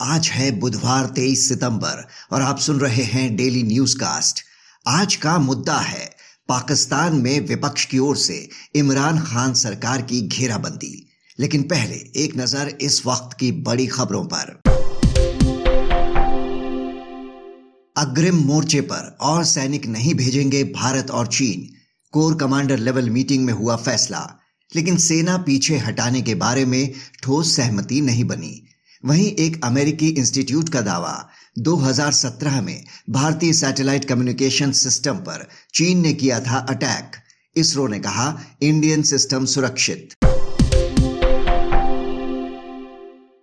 आज है बुधवार 23 सितंबर और आप सुन रहे हैं डेली न्यूज़ कास्ट आज का मुद्दा है पाकिस्तान में विपक्ष की ओर से इमरान खान सरकार की घेराबंदी। लेकिन पहले एक नज़र इस वक्त की बड़ी खबरों पर। अग्रिम मोर्चे पर और सैनिक नहीं भेजेंगे भारत और चीन। कोर कमांडर लेवल मीटिंग में हुआ फैसला। लेकिन सेना पीछे हटाने के बारे में ठोस सहमति नहीं बनी। वहीं एक अमेरिकी इंस्टीट्यूट का दावा 2017 में भारतीय सैटेलाइट कम्युनिकेशन सिस्टम पर चीन ने किया था अटैक। इसरो ने कहा, इंडियन सिस्टम सुरक्षित।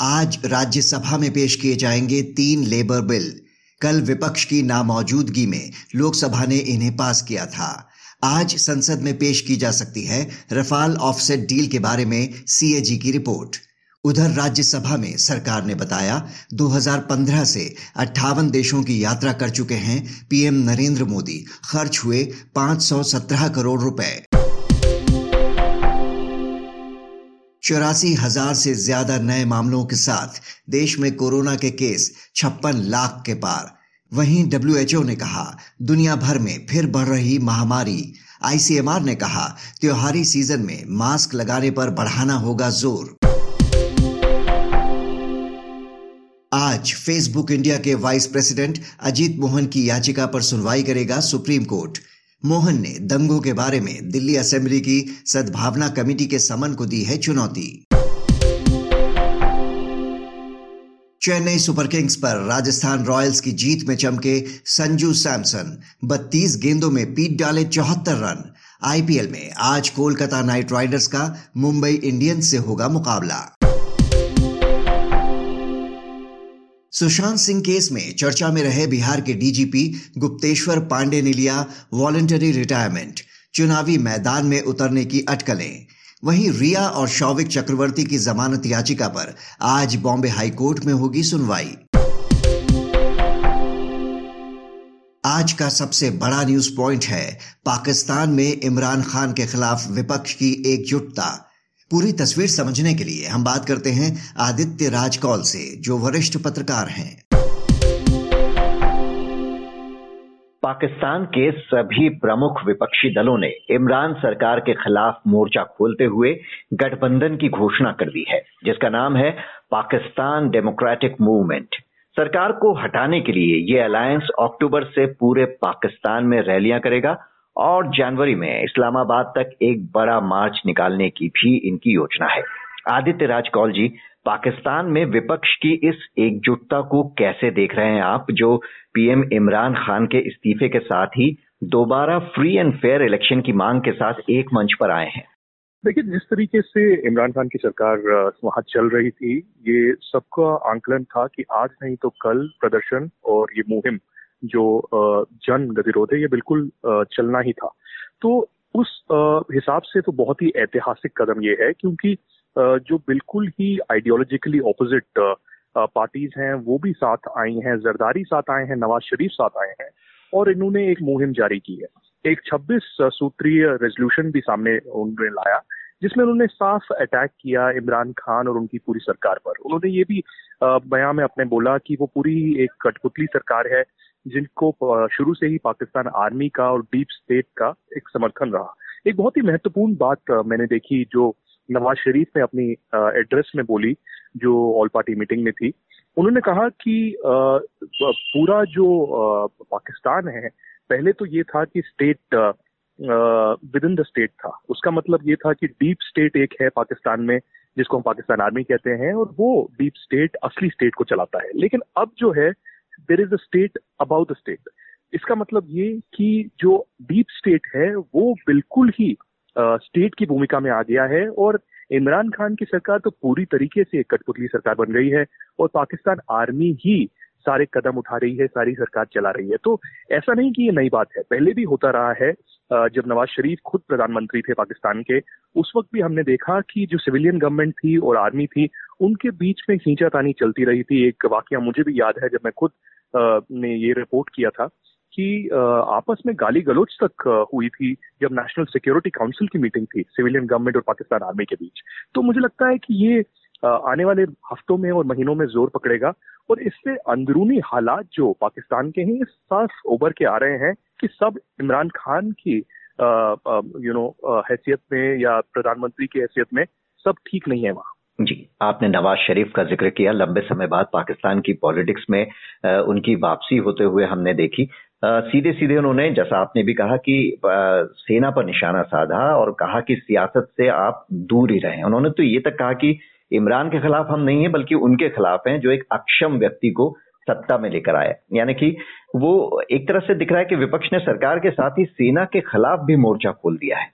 आज राज्यसभा में पेश किए जाएँगे तीन लेबर बिल। कल विपक्ष की नामौजूदगी में लोकसभा ने इन्हें पास किया था। आज संसद में पेश की जा सकती है रफाल ऑफसेट डील के बारे में सीएजी की रिपोर्ट। उधर राज्यसभा में सरकार ने बताया 2015 से अट्ठावन देशों की यात्रा कर चुके हैं पीएम नरेंद्र मोदी। खर्च हुए 517 करोड़ रुपए। चौरासी हज़ार से ज़्यादा नए मामलों के साथ देश में कोरोना के केस छप्पन लाख के पार। वहीं डब्ल्यूएचओ ने कहा, दुनिया भर में फिर बढ़ रही महामारी। आईसीएमआर ने कहा, त्योहारी सीज़न में मास्क लगाने पर बढ़ाना होगा ज़ोर। आज फेसबुक इंडिया के वाइस प्रेसिडेंट अजीत मोहन की याचिका पर सुनवाई करेगा सुप्रीम कोर्ट मोहन ने दंगों के बारे में दिल्ली असेंबली की सद्भावना कमेटी के समन को दी है चुनौती। चेन्नई सुपर किंग्स पर राजस्थान रॉयल्स की जीत में चमके संजू सैमसन। 32 गेंदों में पीट डाले चौहत्तर रन। आईपीएल में आज कोलकाता नाइट राइडर्स का मुंबई इंडियंस से होगा मुकाबला। सुशांत सिंह केस में चर्चा में रहे बिहार के डीजीपी गुप्तेश्वर पांडे ने लिया वॉलेंटरी रिटायरमेंट, चुनावी मैदान में उतरने की अटकलें। वहीं रिया और शौविक चक्रवर्ती की जमानत याचिका पर आज बॉम्बे हाईकोर्ट में होगी सुनवाई। आज का सबसे बड़ा न्यूज़ पॉइंट है, पाकिस्तान में इमरान खान के खिलाफ विपक्ष की एकजुटता। पूरी तस्वीर समझने के लिए हम बात करते हैं आदित्य राज कौल से, जो वरिष्ठ पत्रकार हैं। पाकिस्तान के सभी प्रमुख विपक्षी दलों ने इमरान सरकार के खिलाफ मोर्चा खोलते हुए गठबंधन की घोषणा कर दी है, जिसका नाम है पाकिस्तान डेमोक्रेटिक मूवमेंट। सरकार को हटाने के लिए ये अलायंस अक्टूबर से पूरे पाकिस्तान में रैलियाँ करेगा और जनवरी में इस्लामाबाद तक एक बड़ा मार्च निकालने की भी इनकी योजना है। आदित्य राज कौल जी, पाकिस्तान में विपक्ष की इस एकजुटता को कैसे देख रहे हैं आप, जो पीएम इमरान खान के इस्तीफे के साथ ही दोबारा फ्री एंड फेयर इलेक्शन की मांग के साथ एक मंच पर आए हैं? देखिए, जिस तरीके से इमरान खान की सरकार वहाँ चल रही थी, ये सबका आंकलन था कि आज नहीं तो कल प्रदर्शन और ये मुहिम जो जन गतिरोध है, ये बिल्कुल चलना ही था। तो उस हिसाब से तो बहुत ही ऐतिहासिक कदम ये है, क्योंकि जो बिल्कुल ही आइडियोलॉजिकली ऑपोजिट पार्टीज़ हैं, वो भी साथ आई हैं, जरदारी साथ आए हैं, नवाज़ शरीफ साथ आए हैं, और इन्होंने एक मुहिम जारी की है। एक 26 सूत्रीय रेजोल्यूशन भी सामने उन्होंने लाया, जिसमें उन्होंने साफ़ अटैक किया इमरान खान और उनकी पूरी सरकार पर। उन्होंने ये भी बयान में अपने बोला कि वो पूरी एक कठपुतली सरकार है जिनको शुरू से ही पाकिस्तान आर्मी का और डीप स्टेट का एक समर्थन रहा। एक बहुत ही महत्वपूर्ण बात मैंने देखी जो नवाज़ शरीफ ने अपनी एड्रेस में बोली, जो ऑल पार्टी मीटिंग में थी। उन्होंने कहा कि पूरा जो पाकिस्तान है, पहले तो ये था कि state within the state था। उसका मतलब ये था कि डीप स्टेट एक है पाकिस्तान में, जिसको हम पाकिस्तान आर्मी कहते हैं, और वो डीप स्टेट असली स्टेट को चलाता है। लेकिन अब जो है there is a state about the state इसका मतलब ये कि जो डीप स्टेट है, वो बिल्कुल ही स्टेट की भूमिका में आ गया है और इमरान खान की सरकार तो पूरी तरीके से एक कठपुतली सरकार बन गई है और पाकिस्तान आर्मी ही सारे कदम उठा रही है, सारी सरकार चला रही है। तो ऐसा नहीं कि ये नई बात है। पहले भी होता रहा है जब नवाज़ शरीफ खुद प्रधानमंत्री थे पाकिस्तान के, उस वक्त भी हमने देखा कि जो सिविलियन गवर्नमेंट थी और आर्मी थी उनके बीच में खींचातानी चलती रही थी। एक वाक्य मुझे भी याद है जब मैं खुद ने ये रिपोर्ट किया था कि आपस में गाली गलोच तक हुई थी जब नेशनल सिक्योरिटी काउंसिल की मीटिंग थी सिविलियन गवर्नमेंट और पाकिस्तान आर्मी के बीच। तो मुझे लगता है कि ये आने वाले हफ्तों में और महीनों में ज़ोर पकड़ेगा और इससे अंदरूनी हालात जो पाकिस्तान के हैं साफ़ उभर के आ रहे हैं कि सब इमरान खान की यू नो हैसियत में या प्रधानमंत्री की हैसियत में सब ठीक नहीं है वहाँ। जी, आपने नवाज़ शरीफ का ज़िक्र किया। लंबे समय बाद पाकिस्तान की पॉलिटिक्स में उनकी वापसी होते हुए हमने देखी। सीधे सीधे उन्होंने, जैसा आपने भी कहा कि सेना पर निशाना साधा और कहा कि सियासत से आप दूर ही रहें। उन्होंने तो ये तक कहा कि इमरान के खिलाफ हम नहीं है, बल्कि उनके खिलाफ हैं, जो एक अक्षम व्यक्ति को सत्ता में लेकर आया यानी कि वो एक तरह से दिख रहा है कि विपक्ष ने सरकार के साथ ही सेना के खिलाफ भी मोर्चा खोल दिया है।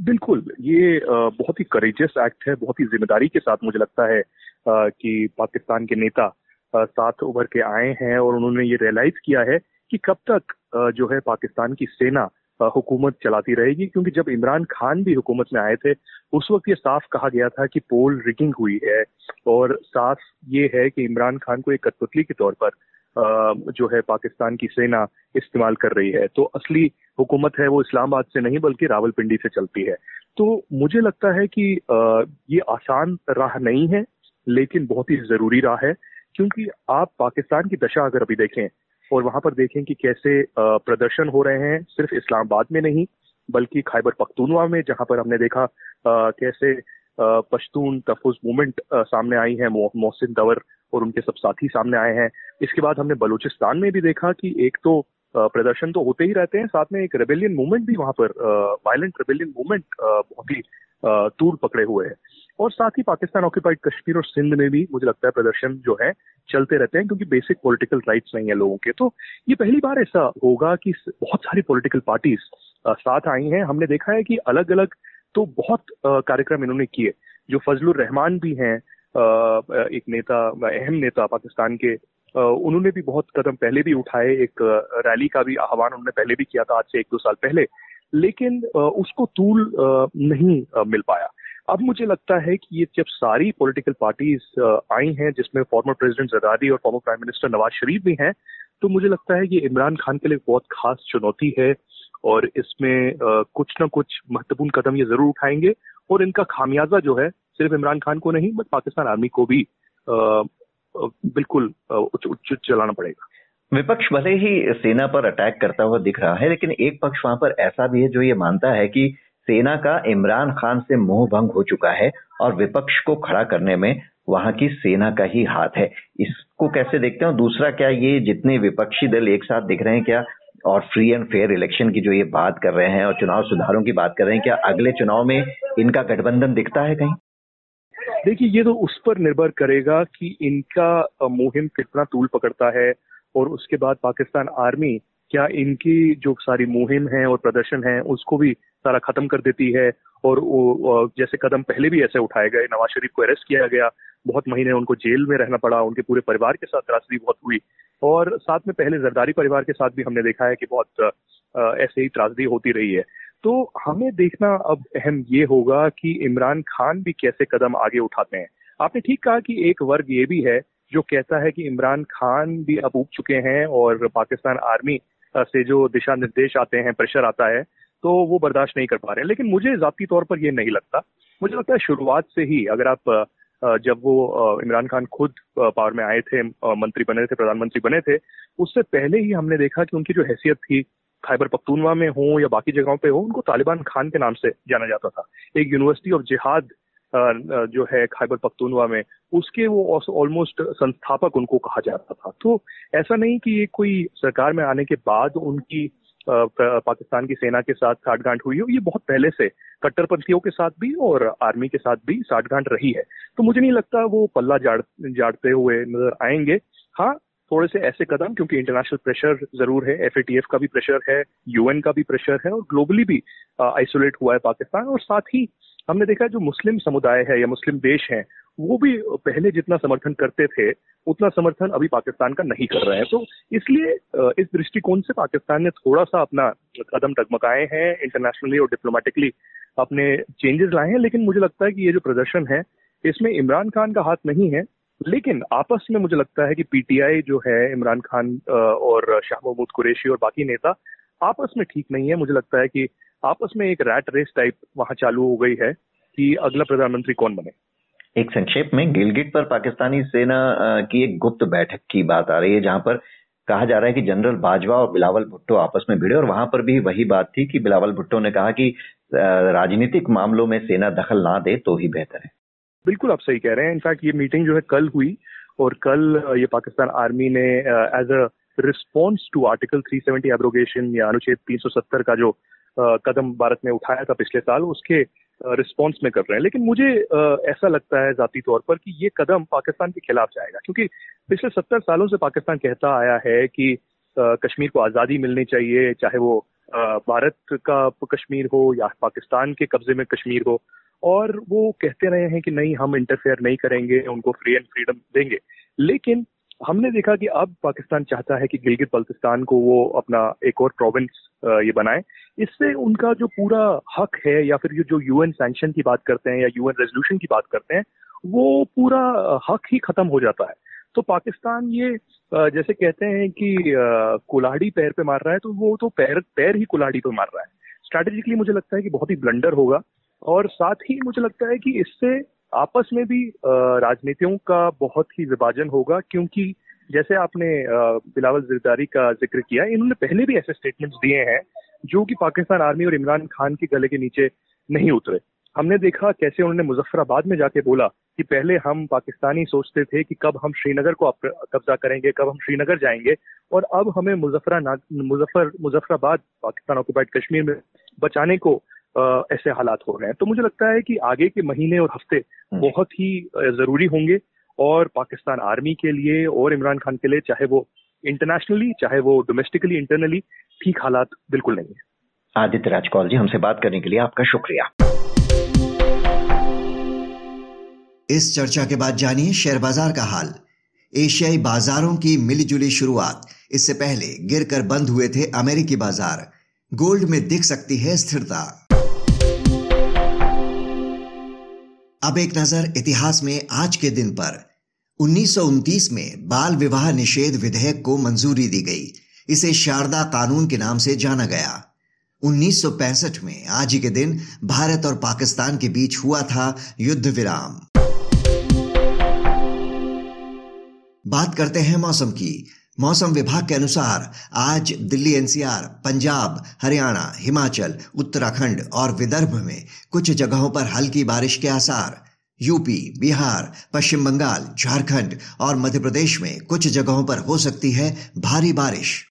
बिल्कुल, ये बहुत ही करेजियस एक्ट है, बहुत ही ज़िम्मेदारी के साथ मुझे लगता है कि पाकिस्तान के नेता साथ उभर के आए हैं और उन्होंने ये रियलाइज़ किया है कि कब तक जो है पाकिस्तान की सेना हुकूमत चलाती रहेगी। क्योंकि जब इमरान खान भी हुकूमत में आए थे, उस वक्त ये साफ़ कहा गया था कि पोल रिगिंग हुई है और साफ़ ये है कि इमरान खान को एक कठपुतली के तौर पर जो है पाकिस्तान की सेना इस्तेमाल कर रही है। तो असली हुकूमत है वो इस्लामाबाद से नहीं, बल्कि रावलपिंडी से चलती है। तो मुझे लगता है कि ये आसान राह नहीं है, लेकिन बहुत ही ज़रूरी राह है, क्योंकि आप पाकिस्तान की दशा अगर अभी देखें, और वहाँ पर देखें कि कैसे प्रदर्शन हो रहे हैं, सिर्फ़ इस्लामाबाद में नहीं, बल्कि खैबर पख्तूनवा में, जहाँ पर हमने देखा कैसे पश्तून तफुज मूवमेंट सामने आई है मोहसिन दवर और उनके सब साथी सामने आए हैं। इसके बाद हमने बलूचिस्तान में भी देखा कि एक तो प्रदर्शन तो होते ही रहते हैं, साथ में एक रेबेलियन मूवमेंट भी वहाँ पर वायलेंट रेबेलियन मूवमेंट बहुत ही तूल पकड़े हुए है। और साथ ही पाकिस्तान ऑक्यूपाइड कश्मीर और सिंध में भी मुझे लगता है प्रदर्शन जो है, चलते रहते हैं क्योंकि बेसिक पॉलिटिकल राइट्स नहीं है लोगों के। तो ये पहली बार ऐसा होगा कि बहुत सारी पॉलिटिकल पार्टीज़ साथ आई हैं। हमने देखा है कि अलग अलग तो बहुत कार्यक्रम इन्होंने किए। जो फजलुर रहमान भी हैं एक नेता अहम नेता पाकिस्तान के उन्होंने भी बहुत कदम पहले भी उठाए। एक रैली का भी आह्वान उन्होंने पहले भी किया था आज से एक दो साल पहले। लेकिन उसको तूल नहीं मिल पाया। अब मुझे लगता है कि ये जब सारी पॉलिटिकल पार्टीज़ आई हैं, जिसमें फॉर्मर प्रेसिडेंट जरदारी और former prime minister Nawaz Sharif भी हैं तो मुझे लगता है ये इमरान खान के लिए बहुत खास चुनौती है। और इसमें कुछ ना कुछ महत्वपूर्ण कदम ये ज़रूर उठाएँगे। और इनका खामियाजा जो है, सिर्फ़ इमरान खान को नहीं बट पाकिस्तान आर्मी को भी बिल्कुल उच्च चलाना पड़ेगा। विपक्ष भले ही सेना पर अटैक करता हुआ दिख रहा है, लेकिन एक पक्ष वहाँ पर ऐसा भी है जो ये मानता है कि सेना का इमरान खान से मोह भंग हो चुका है और विपक्ष को खड़ा करने में वहाँ की सेना का ही हाथ है। इसको कैसे देखते हैं? दूसरा, क्या ये जितने विपक्षी दल एक साथ दिख रहे हैं, क्या और फ्री एंड फेयर इलेक्शन की जो ये बात कर रहे हैं और चुनाव सुधारों की बात कर रहे हैं, क्या अगले चुनाव में इनका गठबंधन दिखता है कहीं? देखिए, ये तो उस पर निर्भर करेगा कि इनका मुहिम कितना तूल पकड़ता है और उसके बाद पाकिस्तान आर्मी क्या इनकी जो सारी मुहिम है और प्रदर्शन है, उसको भी सारा खत्म कर देती है और वो जैसे कदम पहले भी ऐसे उठाए गए, नवाज़ शरीफ को अरेस्ट किया गया, बहुत महीने उनको जेल में रहना पड़ा, उनके पूरे परिवार के साथ त्रासदी बहुत हुई। और साथ में पहले जरदारी परिवार के साथ भी हमने देखा है कि बहुत ऐसे ही त्रासदी होती रही है। तो हमें देखना अब अहम ये होगा कि इमरान खान भी कैसे कदम आगे उठाते हैं। आपने ठीक कहा कि एक वर्ग ये भी है जो कहता है कि इमरान खान भी अब उग चुके हैं और पाकिस्तान आर्मी से जो दिशा निर्देश आते हैं, प्रेशर आता है तो वो बर्दाश्त नहीं कर पा रहे हैं। लेकिन मुझे जाती तौर पर ये नहीं लगता। मुझे लगता है शुरुआत से ही अगर आप जब वो इमरान खान खुद पावर में आए थे मंत्री बने थे, प्रधानमंत्री बने थे, उससे पहले ही हमने देखा कि उनकी जो हैसियत थी, खैबर पख्तूनवा में हो या बाकी जगहों पे हो, उनको तालिबान खान के नाम से जाना जाता था। एक यूनिवर्सिटी ऑफ़ जिहाद जो है खैबर पख्तूनवा में, उसके वो ऑलमोस्ट संस्थापक उनको कहा जाता था। तो ऐसा नहीं कि ये कोई सरकार में आने के बाद उनकी पाकिस्तान की सेना के साथ साठगांठ हुई हो। ये बहुत पहले से कट्टरपंथियों के साथ भी और आर्मी के साथ भी साठगांठ रही है। तो मुझे नहीं लगता वो पल्ला जाड़, जाड़ते हुए नज़र आएँगे। हाँ थोड़े से ऐसे कदम, क्योंकि इंटरनेशनल प्रेशर ज़रूर है एफएटीएफ का भी प्रेशर है यूएन का भी प्रेशर है और ग्लोबली भी आइसोलेट हुआ है पाकिस्तान और साथ ही हमने देखा जो मुस्लिम समुदाय है या मुस्लिम देश हैं, वो भी पहले जितना समर्थन करते थे, उतना समर्थन अभी पाकिस्तान का नहीं कर रहे हैं। तो इसलिए इस दृष्टिकोण से पाकिस्तान ने थोड़ा सा अपना कदम टगमगाए हैं इंटरनेशनली और डिप्लोमेटिकली अपने चेंजेस लाए हैं, लेकिन मुझे लगता है कि ये जो प्रदर्शन है, इसमें इमरान खान का हाथ नहीं है। लेकिन आपस में मुझे लगता है कि पीटीआई जो है, इमरान खान और शाह महमूद कुरेशी और बाकी नेता आपस में ठीक नहीं है। मुझे लगता है कि आपस में एक रैट रेस टाइप वहाँ चालू हो गई है कि अगला प्रधानमंत्री कौन बने? एक संक्षेप में गिलगिट पर पाकिस्तानी सेना की एक गुप्त बैठक की बात आ रही है जहाँ पर कहा जा रहा है कि जनरल बाजवा और बिलावल भुट्टो आपस में भिड़े और वहाँ पर भी वही बात थी कि बिलावल भुट्टो ने कहा कि राजनीतिक मामलों में सेना दखल ना दे तो ही बेहतर है। बिल्कुल आप सही कह रहे हैं। इनफैक्ट ये मीटिंग जो है कल हुई और कल ये पाकिस्तान आर्मी ने as a response to article 370 abrogation या अनुच्छेद 370 का जो कदम भारत ने उठाया था पिछले साल, उसके रिस्पॉन्स में कर रहे हैं। लेकिन मुझे ऐसा लगता है जाती तौर पर कि ये कदम पाकिस्तान के खिलाफ जाएगा। क्योंकि पिछले सत्तर सालों से पाकिस्तान कहता आया है कि कश्मीर को आज़ादी मिलनी चाहिए, चाहे वो भारत का कश्मीर हो या पाकिस्तान के कब्जे में कश्मीर हो। और वो कहते रहे हैं कि नहीं, हम इंटरफेयर नहीं करेंगे, उनको फ्री एंड फ्रीडम देंगे। लेकिन हमने देखा कि अब पाकिस्तान चाहता है कि गिलगित बल्तिस्तान को वो अपना एक और प्रोविंस ये बनाए। इससे उनका जो पूरा हक है या फिर ये जो यूएन सैंक्शन की बात करते हैं या यूएन रेजोल्यूशन की बात करते हैं, वो पूरा हक ही खत्म हो जाता है। तो पाकिस्तान ये जैसे कहते हैं कि कुल्हाड़ी पैर पे मार रहा है तो वो तो पैर पैर ही कुल्हाड़ी पे मार रहा है। स्ट्रैटेजिकली मुझे लगता है कि बहुत ही ब्लंडर होगा। और साथ ही मुझे लगता है कि इससे आपस में भी राजनीतियों का बहुत ही विभाजन होगा, क्योंकि जैसे आपने बिलावल जरदारी का ज़िक्र किया, इन्होंने पहले भी ऐसे स्टेटमेंट्स दिए हैं, जो कि पाकिस्तान आर्मी और इमरान खान के गले के नीचे नहीं उतरे। हमने देखा कैसे उन्होंने मुजफ्फराबाद में जाके बोला कि पहले हम पाकिस्तानी सोचते थे कि कब हम श्रीनगर को कब्जा करेंगे, कब हम श्रीनगर जाएँगे, और अब हमें मुजफ्फरा मुजफ्फर, मुजफ्फराबाद, पाकिस्तान ऑक्यूपाइड कश्मीर में बचाने को ऐसे हालात हो रहे हैं। तो मुझे लगता है कि आगे के महीने और हफ़्ते हम्म। बहुत ही ज़रूरी होंगे और पाकिस्तान आर्मी के लिए और इमरान खान के लिए चाहे वो इंटरनेशनली चाहे वो डोमेस्टिकली इंटरनली ठीक हालात बिल्कुल नहीं है। आदित्य राजकौल जी हमसे बात करने के लिए आपका शुक्रिया। इस चर्चा के बाद जानिए शेयर बाज़ार का हाल। एशियाई बाजारों की मिलीजुली शुरुआत। इससे पहले गिरकर बंद हुए थे अमेरिकी बाज़ार। गोल्ड में दिख सकती है स्थिरता। अब एक नज़र इतिहास में आज के दिन पर। उन्नीस में बाल विवाह निषेध विधेयक को मंजूरी दी गई। इसे शारदा कानून के नाम से जाना गया। 1965 में आज ही के दिन भारत और पाकिस्तान के बीच हुआ था युद्ध विराम। बात करते हैं मौसम की। मौसम विभाग के अनुसार आज दिल्ली, एनसीआर, पंजाब, हरियाणा, हिमाचल, उत्तराखंड और विदर्भ में कुछ जगहों पर हल्की बारिश के आसार। यूपी, बिहार, पश्चिम बंगाल, झारखंड और मध्य प्रदेश में कुछ जगहों पर हो सकती है भारी बारिश।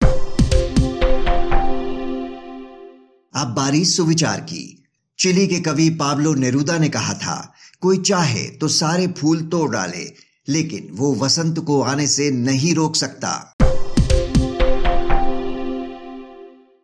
अब बारी सुविचार की। चिली के कवि पाब्लो नेरुदा ने कहा था, कोई चाहे तो सारे फूल तोड़ डाले, लेकिन वो वसंत को आने से नहीं रोक सकता।